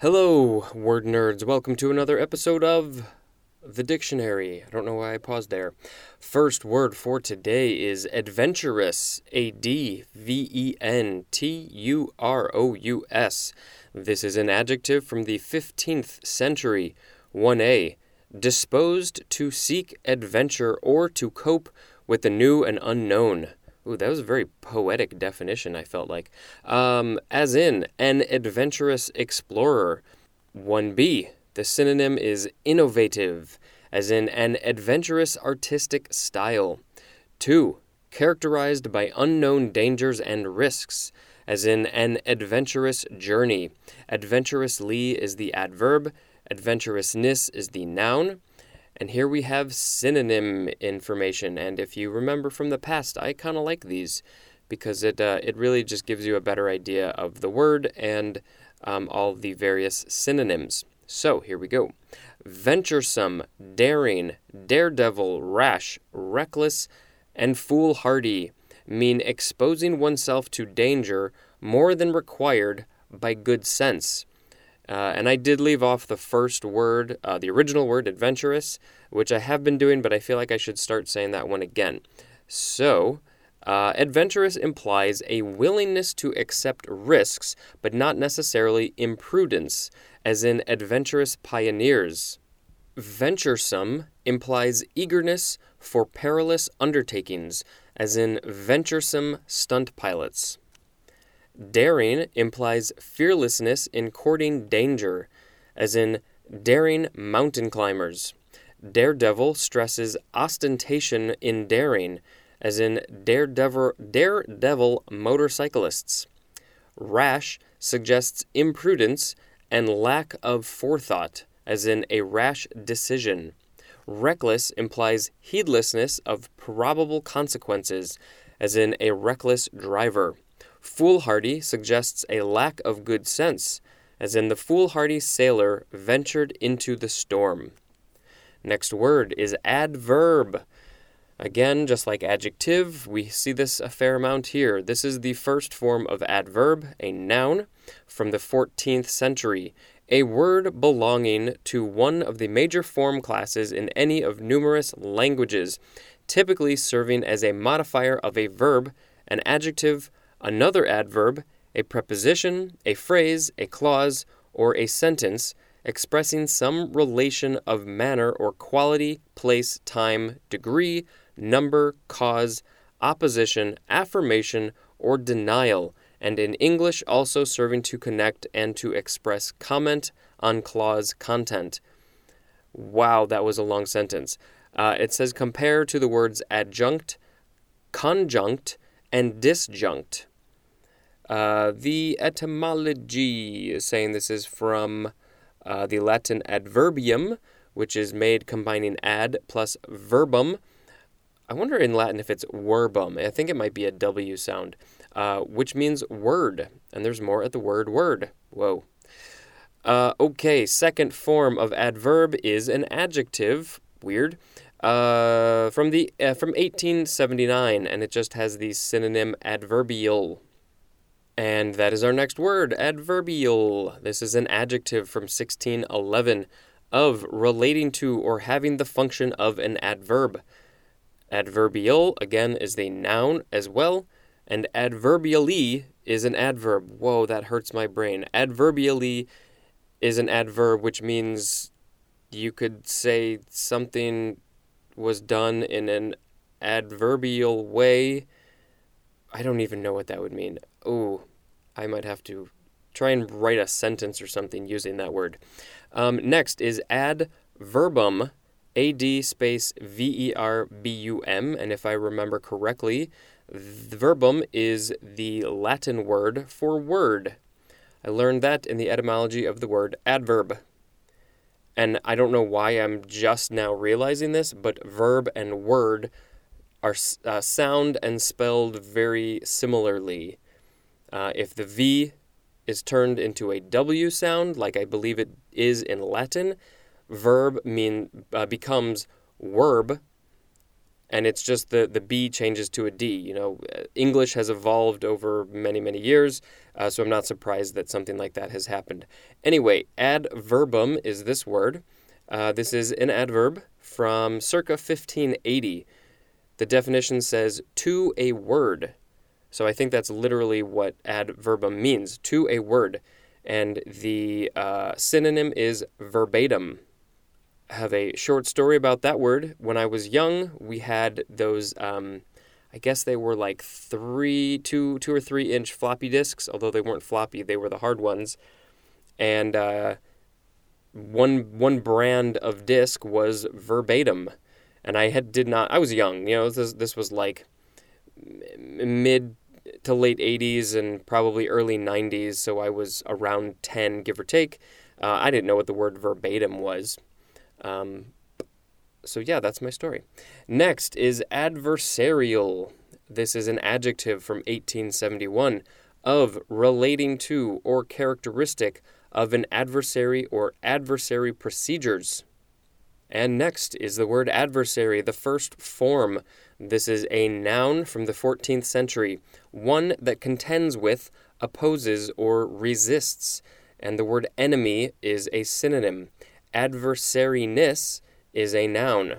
Hello, word nerds. Welcome to another episode of The Dictionary. I don't know why I paused there. First word for today is adventurous. A D V E N T U R O U S. This is an adjective from the 15th century. 1a. Disposed to seek adventure or to cope with the new and unknown. Ooh, that was a very poetic definition, I felt like. Um, as in, an adventurous explorer. 1b, the synonym is innovative, as in an adventurous artistic style. 2. Characterized by unknown dangers and risks, as in an adventurous journey. Adventurously is the adverb, adventurousness is the noun. And here we have synonym information. And if you remember from the past, I kind of like these because it, uh, it really just gives you a better idea of the word and um, all the various synonyms. So here we go venturesome, daring, daredevil, rash, reckless, and foolhardy mean exposing oneself to danger more than required by good sense. Uh, and I did leave off the first word, uh, the original word, adventurous, which I have been doing, but I feel like I should start saying that one again. So, uh, adventurous implies a willingness to accept risks, but not necessarily imprudence, as in adventurous pioneers. Venturesome implies eagerness for perilous undertakings, as in venturesome stunt pilots. Daring implies fearlessness in courting danger, as in daring mountain climbers. Daredevil stresses ostentation in daring, as in daredevil, daredevil motorcyclists. Rash suggests imprudence and lack of forethought, as in a rash decision. Reckless implies heedlessness of probable consequences, as in a reckless driver. Foolhardy suggests a lack of good sense, as in the foolhardy sailor ventured into the storm. Next word is adverb. Again, just like adjective, we see this a fair amount here. This is the first form of adverb, a noun, from the 14th century, a word belonging to one of the major form classes in any of numerous languages, typically serving as a modifier of a verb, an adjective, another adverb, a preposition, a phrase, a clause, or a sentence expressing some relation of manner or quality, place, time, degree, number, cause, opposition, affirmation, or denial, and in English also serving to connect and to express comment on clause content. Wow, that was a long sentence. Uh, it says compare to the words adjunct, conjunct, and disjunct. Uh, the etymology is saying this is from uh, the Latin adverbium, which is made combining ad plus verbum. I wonder in Latin if it's verbum. I think it might be a W sound, uh, which means word. And there's more at the word word. Whoa. Uh, okay, second form of adverb is an adjective. Weird. Uh, from the from 1879, and it just has the synonym adverbial. And that is our next word, adverbial. This is an adjective from 1611 of relating to or having the function of an adverb. Adverbial, again, is the noun as well, and adverbially is an adverb. Whoa, that hurts my brain. Adverbially is an adverb which means you could say something was done in an adverbial way. I don't even know what that would mean. Oh, I might have to try and write a sentence or something using that word. Um, next is adverbum, A D space V E R B U M. And if I remember correctly, the verbum is the Latin word for word. I learned that in the etymology of the word adverb. And I don't know why I'm just now realizing this, but verb and word are uh, sound and spelled very similarly. Uh, if the V is turned into a W sound, like I believe it is in Latin, verb mean uh, becomes verb, and it's just the, the B changes to a D. You know, English has evolved over many, many years, uh, so I'm not surprised that something like that has happened. Anyway, adverbum is this word. Uh, this is an adverb from circa 1580. The definition says to a word. So I think that's literally what adverbum means to a word. And the uh, synonym is verbatim. I have a short story about that word. When I was young, we had those. Um, I guess they were like three, two, two or three inch floppy disks. Although they weren't floppy, they were the hard ones. And uh, one one brand of disc was verbatim, and I had did not. I was young, you know. This this was like mid to late 80s and probably early 90s, so I was around 10, give or take. Uh, I didn't know what the word verbatim was. Um, so, yeah, that's my story. Next is adversarial. This is an adjective from 1871 of relating to or characteristic of an adversary or adversary procedures. And next is the word adversary, the first form. This is a noun from the 14th century, one that contends with, opposes, or resists. And the word enemy is a synonym. Adversariness is a noun.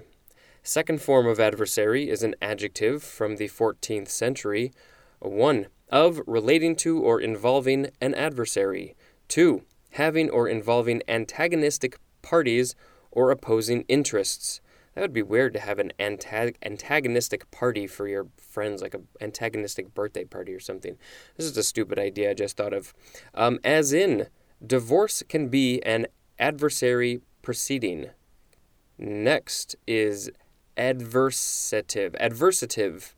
Second form of adversary is an adjective from the 14th century. 1. Of relating to or involving an adversary. 2 having or involving antagonistic parties or opposing interests. That would be weird to have an antag- antagonistic party for your friends, like an antagonistic birthday party or something. This is a stupid idea I just thought of. Um, as in, divorce can be an adversary proceeding. Next is adversative. Adversative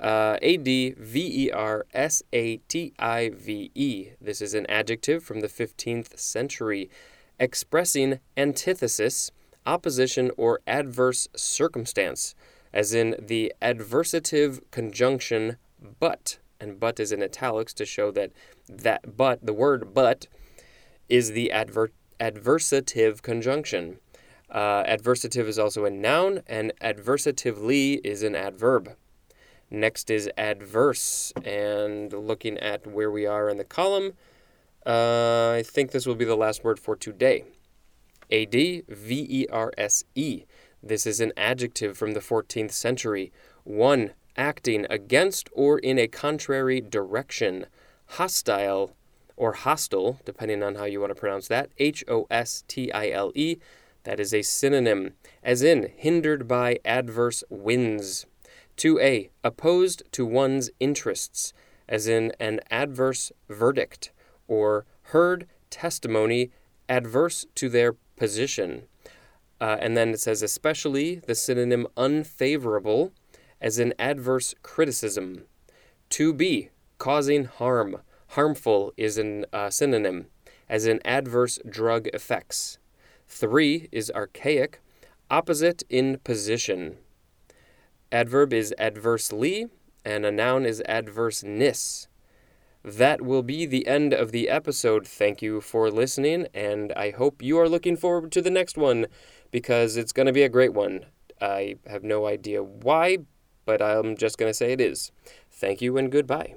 uh, A D V E R S A T I V E. This is an adjective from the 15th century expressing antithesis, opposition, or adverse circumstance, as in the adversative conjunction but. And but is in italics to show that that but, the word but, is the adver- adversative conjunction. Uh, adversative is also a noun, and adversatively is an adverb. Next is adverse, and looking at where we are in the column, uh, I think this will be the last word for today. A D V E R S E. This is an adjective from the 14th century. One, acting against or in a contrary direction. Hostile or hostile, depending on how you want to pronounce that. H O S T I L E. That is a synonym, as in hindered by adverse winds. 2a. Opposed to one's interests, as in an adverse verdict, or heard testimony adverse to their position. Uh, and then it says, especially the synonym unfavorable, as in adverse criticism. 2b. Causing harm. Harmful is a uh, synonym, as in adverse drug effects. 3 is archaic, opposite in position. Adverb is adversely, and a noun is adverseness. That will be the end of the episode. Thank you for listening, and I hope you are looking forward to the next one because it's going to be a great one. I have no idea why, but I'm just going to say it is. Thank you and goodbye.